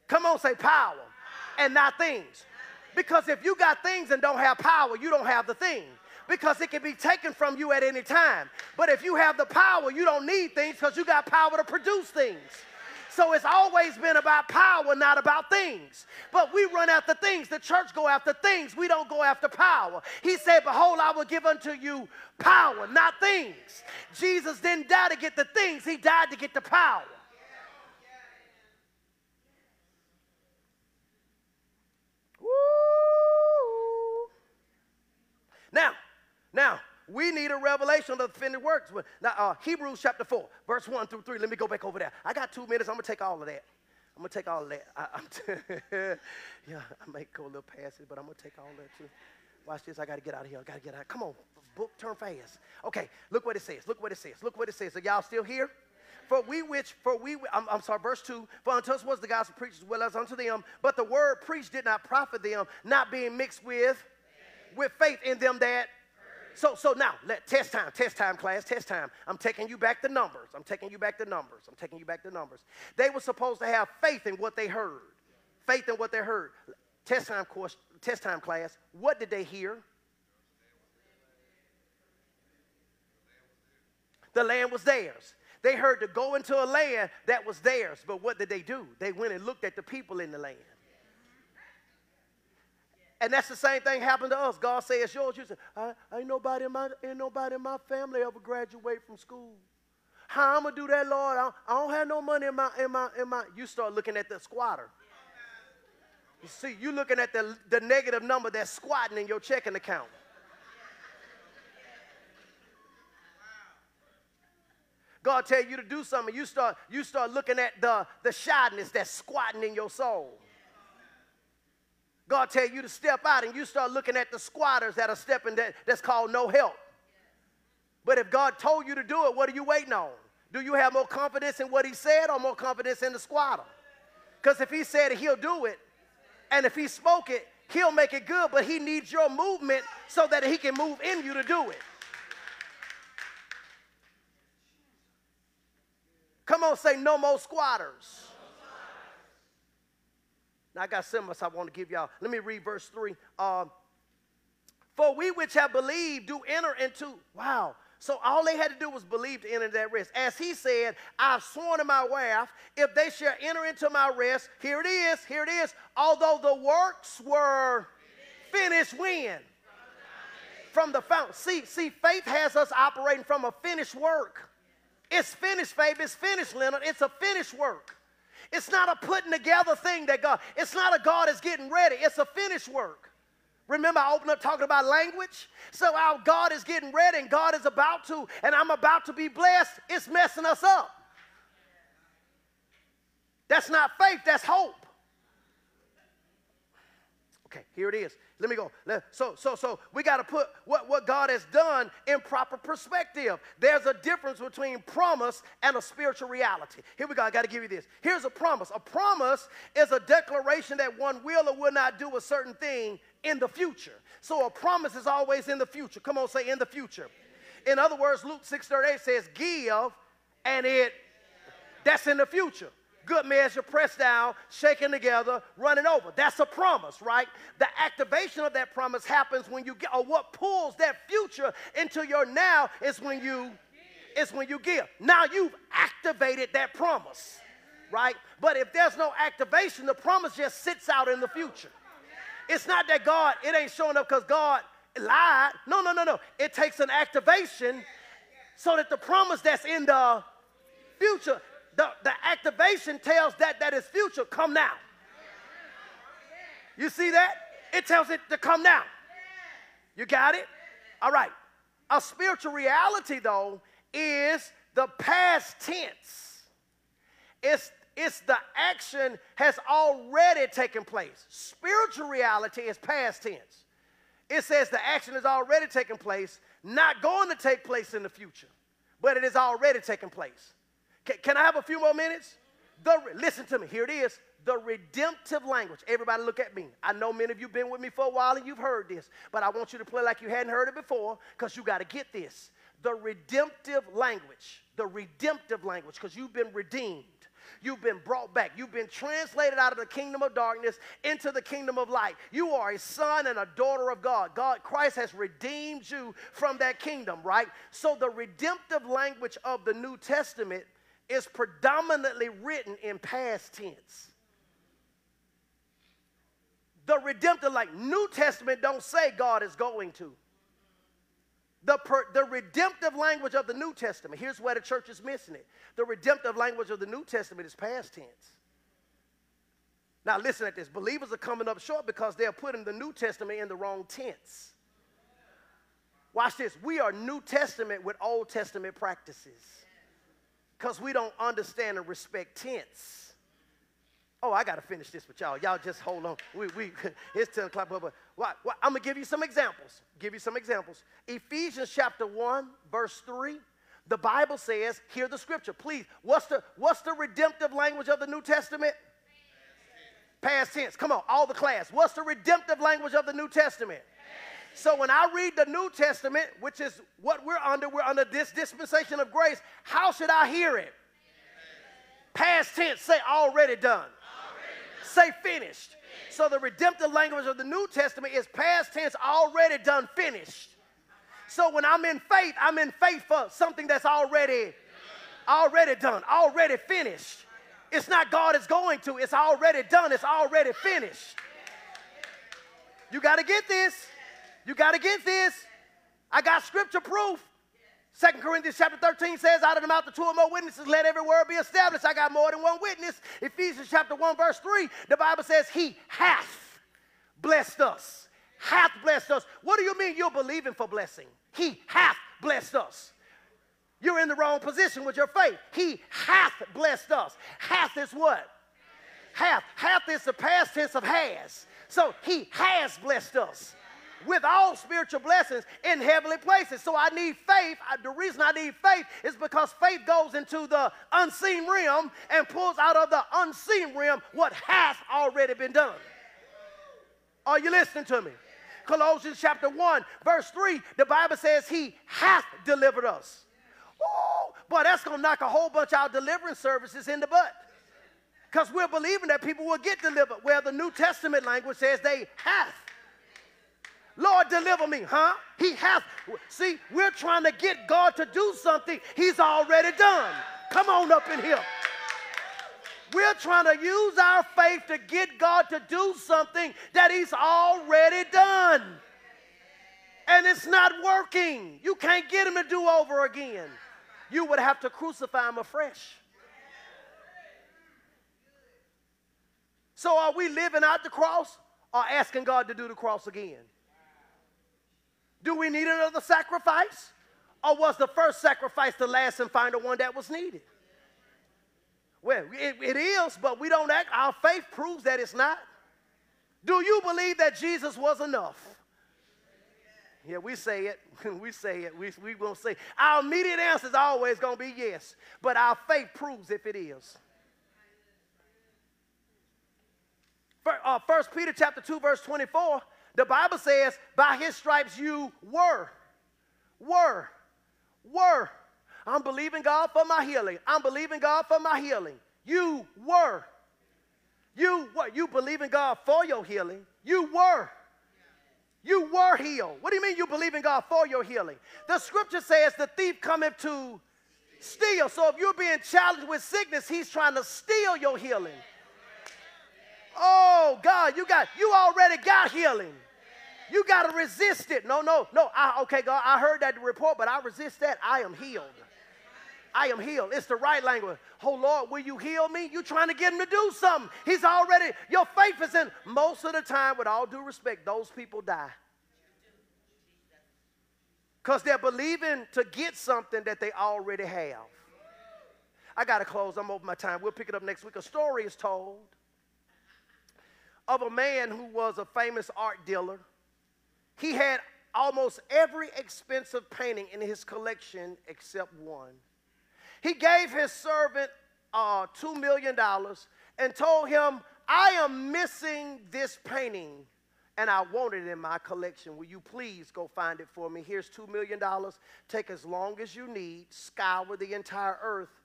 Come on, say power and not things. Because if you got things and don't have power, you don't have the thing. Because it can be taken from you at any time. But if you have the power, you don't need things because you got power to produce things. So it's always been about power, not about things. But we run after things. The church go after things. We don't go after power. He said, Behold, I will give unto you power, not things. Jesus didn't die to get the things, he died to get the power. Woo! Now, now, we need a revelation of the finished works. Now, uh, Hebrews chapter 4, verse 1 through 3. Let me go back over there. I got two minutes. I'm going to take all of that. I'm going to take all of that. I, am yeah, I might go a little past it, but I'm going to take all of that too. Watch this. I got to get out of here. I got to get out. Come on. Book, turn fast. Okay, look what it says. Look what it says. Look what it says. Are y'all still here? For we which, for we, I'm, I'm, sorry, verse 2, for unto us was the gospel preached as well as unto them, but the word preached did not profit them, not being mixed with, with faith in them that so, so now, let, test time, test time, class, test time. I'm taking you back the numbers. I'm taking you back the numbers. I'm taking you back the numbers. They were supposed to have faith in what they heard. Faith in what they heard. Test time course, test time class. What did they hear? The land was theirs. They heard to go into a land that was theirs. But what did they do? They went and looked at the people in the land. And that's the same thing happened to us. God says it's yours. You say, I, ain't nobody in my ain't nobody in my family ever graduate from school. How I'm gonna do that, Lord? I, I don't have no money in my in my in my. You start looking at the squatter. You see, you looking at the, the negative number that's squatting in your checking account. God tell you to do something, you start you start looking at the the shyness that's squatting in your soul. God tell you to step out and you start looking at the squatters that are stepping that, that's called no help. But if God told you to do it, what are you waiting on? Do you have more confidence in what he said or more confidence in the squatter? Because if he said it, he'll do it. And if he spoke it, he'll make it good, but he needs your movement so that he can move in you to do it. Come on, say no more squatters. Now I got some I want to give y'all. Let me read verse 3. Um, For we which have believed do enter into, wow. So all they had to do was believe to enter that rest. As he said, I've sworn to my wrath, if they shall enter into my rest, here it is, here it is. Although the works were finished when? From the fountain. See, see, faith has us operating from a finished work. It's finished, faith. It's finished, Leonard. It's a finished work. It's not a putting together thing that God, it's not a God is getting ready. It's a finished work. Remember, I opened up talking about language? So our God is getting ready and God is about to, and I'm about to be blessed. It's messing us up. That's not faith, that's hope. Okay, here it is. Let me go. So, so, so we got to put what, what God has done in proper perspective. There's a difference between promise and a spiritual reality. Here we go. I got to give you this. Here's a promise. A promise is a declaration that one will or will not do a certain thing in the future. So a promise is always in the future. Come on, say in the future. In other words, Luke 6:38 says, "Give, and it." That's in the future good measure, pressed down, shaken together, running over. That's a promise, right? The activation of that promise happens when you get, or what pulls that future into your now is when you, is when you give. Now you've activated that promise, right? But if there's no activation, the promise just sits out in the future. It's not that God, it ain't showing up because God lied. No, no, no, no. It takes an activation so that the promise that's in the future the, the activation tells that that is future, come now. You see that? It tells it to come now. You got it? All right. A spiritual reality, though, is the past tense. It's, it's the action has already taken place. Spiritual reality is past tense. It says the action has already taken place, not going to take place in the future, but it is already taken place. Can, can I have a few more minutes? The, listen to me. Here it is. The redemptive language. Everybody look at me. I know many of you have been with me for a while and you've heard this, but I want you to play like you hadn't heard it before because you got to get this. The redemptive language. The redemptive language because you've been redeemed. You've been brought back. You've been translated out of the kingdom of darkness into the kingdom of light. You are a son and a daughter of God. God, Christ has redeemed you from that kingdom, right? So the redemptive language of the New Testament is predominantly written in past tense. The redemptive, like New Testament, don't say God is going to. The, per, the redemptive language of the New Testament, here's where the church is missing it. The redemptive language of the New Testament is past tense. Now, listen at this. Believers are coming up short because they're putting the New Testament in the wrong tense. Watch this. We are New Testament with Old Testament practices because we don't understand and respect tense. Oh, I got to finish this with y'all. Y'all just hold on. We, we, it's 10 o'clock. But, but I'm going to give you some examples. Give you some examples. Ephesians chapter 1, verse 3. The Bible says, hear the scripture, please. What's the, what's the redemptive language of the New Testament? Past tense. Come on, all the class. What's the redemptive language of the New Testament? So when I read the New Testament, which is what we're under, we're under this dispensation of grace, how should I hear it? Past tense, say already done. Already done. Say finished. finished. So the redemptive language of the New Testament is past tense, already done, finished. So when I'm in faith, I'm in faith for something that's already already done, already finished. It's not God is going to, it's already done, it's already finished. You got to get this. You got to get this. I got scripture proof. Second Corinthians chapter 13 says, out of the mouth of two or more witnesses, let every word be established. I got more than one witness. Ephesians chapter 1, verse 3, the Bible says, He hath blessed us. Hath blessed us. What do you mean you're believing for blessing? He hath blessed us. You're in the wrong position with your faith. He hath blessed us. Hath is what? Hath. Hath is the past tense of has. So he has blessed us with all spiritual blessings in heavenly places. So I need faith. I, the reason I need faith is because faith goes into the unseen realm and pulls out of the unseen realm what has already been done. Are you listening to me? Colossians chapter 1, verse 3, the Bible says, He hath delivered us. Oh, boy, that's going to knock a whole bunch of our deliverance services in the butt. Because we're believing that people will get delivered, where the New Testament language says they have. Lord, deliver me, huh? He has. See, we're trying to get God to do something He's already done. Come on up in here. We're trying to use our faith to get God to do something that He's already done. And it's not working. You can't get Him to do over again. You would have to crucify Him afresh. So are we living out the cross or asking God to do the cross again? Do we need another sacrifice? Or was the first sacrifice the last and final one that was needed? Well, it, it is, but we don't act. Our faith proves that it's not. Do you believe that Jesus was enough? Yeah, we say it. we say it. We, we will say. Our immediate answer is always going to be yes, but our faith proves if it is. Uh, First Peter chapter 2, verse 24, the Bible says, by his stripes you were, were, were. I'm believing God for my healing. I'm believing God for my healing. You were. You what? You believe in God for your healing. You were. You were healed. What do you mean you believe in God for your healing? The scripture says the thief cometh to steal. So if you're being challenged with sickness, he's trying to steal your healing. Oh God, you got you already got healing. You got to resist it. No, no, no. I, okay, God, I heard that report, but I resist that. I am healed. I am healed. It's the right language. Oh Lord, will you heal me? You trying to get him to do something. He's already, your faith is in. Most of the time, with all due respect, those people die. Because they're believing to get something that they already have. I got to close. I'm over my time. We'll pick it up next week. A story is told of a man who was a famous art dealer. He had almost every expensive painting in his collection except one. He gave his servant uh, $2 million and told him, I am missing this painting and I want it in my collection. Will you please go find it for me? Here's $2 million. Take as long as you need, scour the entire earth,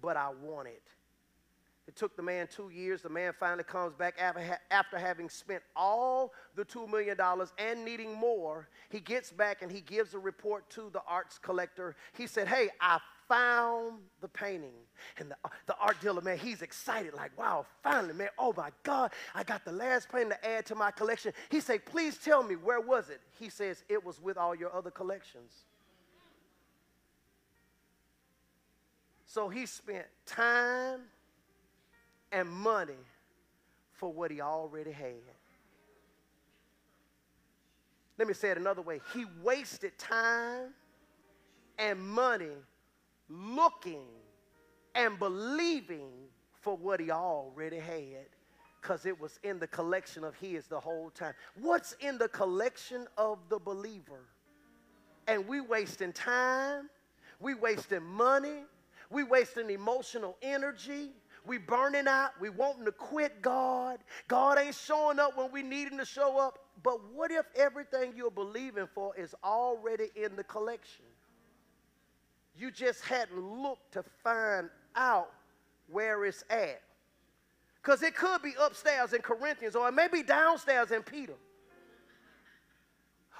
but I want it. It took the man two years. The man finally comes back after, having spent all the $2 million and needing more. He gets back and he gives a report to the arts collector. He said, Hey, I found the painting. And the, the art dealer, man, he's excited, like, wow, finally, man, oh my God, I got the last painting to add to my collection. He said, Please tell me, where was it? He says, It was with all your other collections. So he spent time and money for what he already had. Let me say it another way. He wasted time and money looking and believing for what he already had because it was in the collection of his the whole time. What's in the collection of the believer? And we wasting time, we wasting money, we wasting emotional energy, we burning out. We wanting to quit God. God ain't showing up when we need him to show up. But what if everything you're believing for is already in the collection? You just hadn't looked to find out where it's at. Because it could be upstairs in Corinthians, or it may be downstairs in Peter,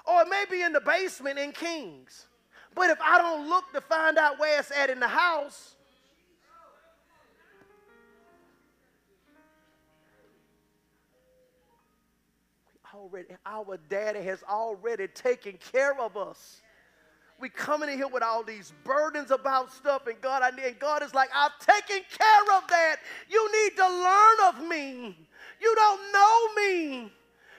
or it may be in the basement in Kings. But if I don't look to find out where it's at in the house, already, our daddy has already taken care of us. We coming in here with all these burdens about stuff, and God, I and God is like, I've taken care of that. You need to learn of me. You don't know me.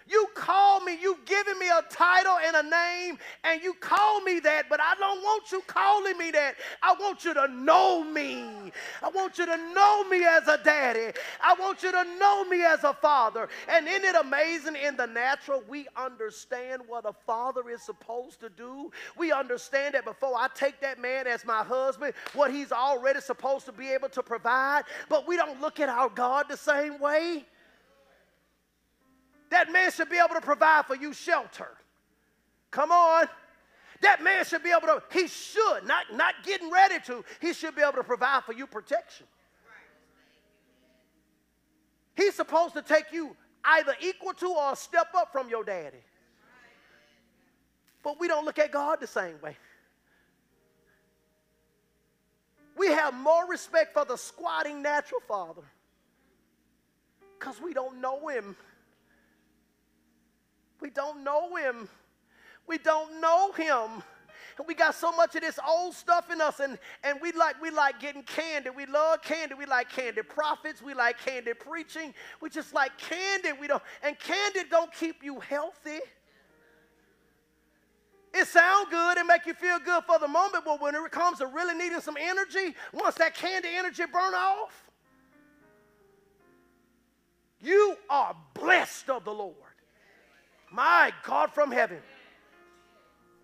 You call me, you've given me a title and a name, and you call me that, but I don't want you calling me that. I want you to know me. I want you to know me as a daddy. I want you to know me as a father. And isn't it amazing in the natural, we understand what a father is supposed to do? We understand that before I take that man as my husband, what he's already supposed to be able to provide, but we don't look at our God the same way. That man should be able to provide for you shelter. Come on. that man should be able to, he should, not, not getting ready to, he should be able to provide for you protection. He's supposed to take you either equal to or step up from your daddy. But we don't look at God the same way. We have more respect for the squatting natural father because we don't know him. We don't know him. We don't know him. And we got so much of this old stuff in us, and, and we like we like getting candy. We love candy. We like candy prophets. We like candy preaching. We just like candy. We don't, and candy don't keep you healthy. It sounds good and make you feel good for the moment, but when it comes to really needing some energy, once that candy energy burn off, you are blessed of the Lord. My God from heaven.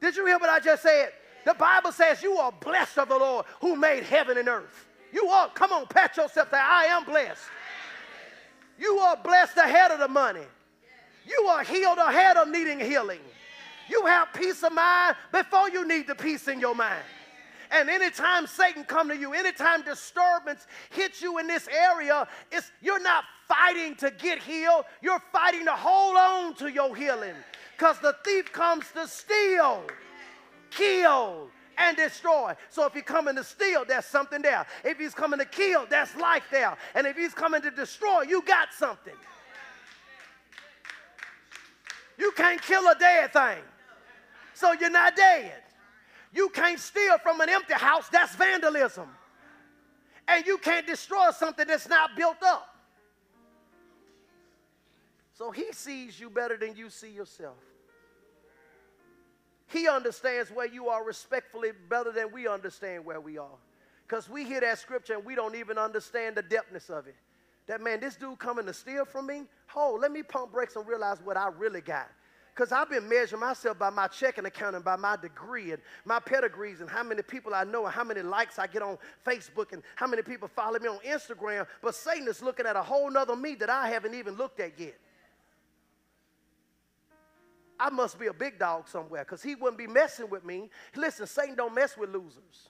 Did you hear what I just said? The Bible says you are blessed of the Lord who made heaven and earth. You are, come on, pat yourself, say, I am blessed. You are blessed ahead of the money. You are healed ahead of needing healing. You have peace of mind before you need the peace in your mind. And anytime Satan come to you, anytime disturbance hits you in this area, it's, you're not fighting to get healed. You're fighting to hold on to your healing. Because the thief comes to steal, kill, and destroy. So if he's coming to steal, there's something there. If he's coming to kill, there's life there. And if he's coming to destroy, you got something. You can't kill a dead thing. So you're not dead. You can't steal from an empty house, that's vandalism. And you can't destroy something that's not built up. So he sees you better than you see yourself. He understands where you are respectfully better than we understand where we are. Because we hear that scripture and we don't even understand the depthness of it. That man, this dude coming to steal from me? Oh, let me pump brakes and realize what I really got. Because I've been measuring myself by my checking account and by my degree and my pedigrees and how many people I know and how many likes I get on Facebook and how many people follow me on Instagram. But Satan is looking at a whole nother me that I haven't even looked at yet. I must be a big dog somewhere because he wouldn't be messing with me. Listen, Satan don't mess with losers.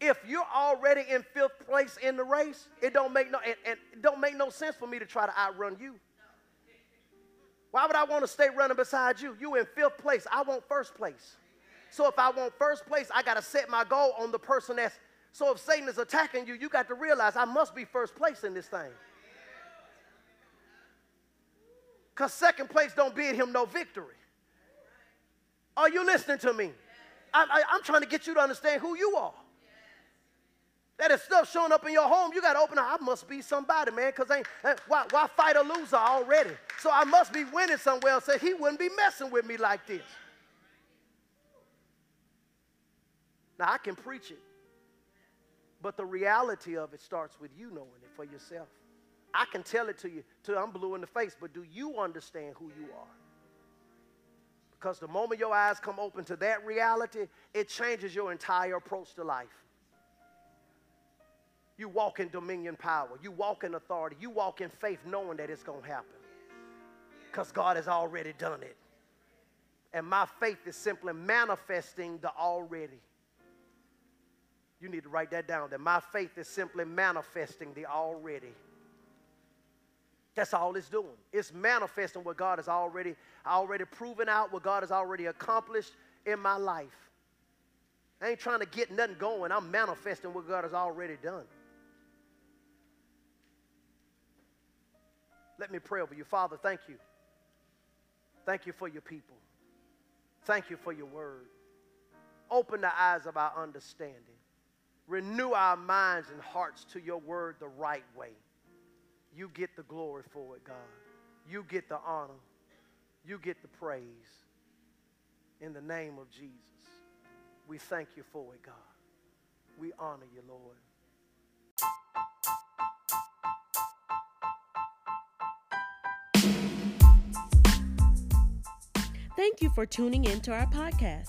If you're already in fifth place in the race, it don't make no and, it don't make no sense for me to try to outrun you. Why would I want to stay running beside you? You in fifth place. I want first place. So if I want first place, I got to set my goal on the person that's. So if Satan is attacking you, you got to realize I must be first place in this thing. Because second place don't bid him no victory. Are you listening to me? I, am trying to get you to understand who you are. That is stuff showing up in your home, you got to open up. I must be somebody, man, because ain't eh, why, why fight a loser already? So I must be winning somewhere. So he wouldn't be messing with me like this. Now I can preach it, but the reality of it starts with you knowing it for yourself. I can tell it to you till I'm blue in the face, but do you understand who you are? Because the moment your eyes come open to that reality, it changes your entire approach to life. You walk in dominion power, you walk in authority, you walk in faith knowing that it's going to happen. Because God has already done it. And my faith is simply manifesting the already. You need to write that down. That my faith is simply manifesting the already. That's all it's doing. It's manifesting what God has already, already proven out, what God has already accomplished in my life. I ain't trying to get nothing going. I'm manifesting what God has already done. Let me pray over you. Father, thank you. Thank you for your people. Thank you for your word. Open the eyes of our understanding. Renew our minds and hearts to your word the right way. You get the glory for it, God. You get the honor. You get the praise. In the name of Jesus, we thank you for it, God. We honor you, Lord. Thank you for tuning in to our podcast.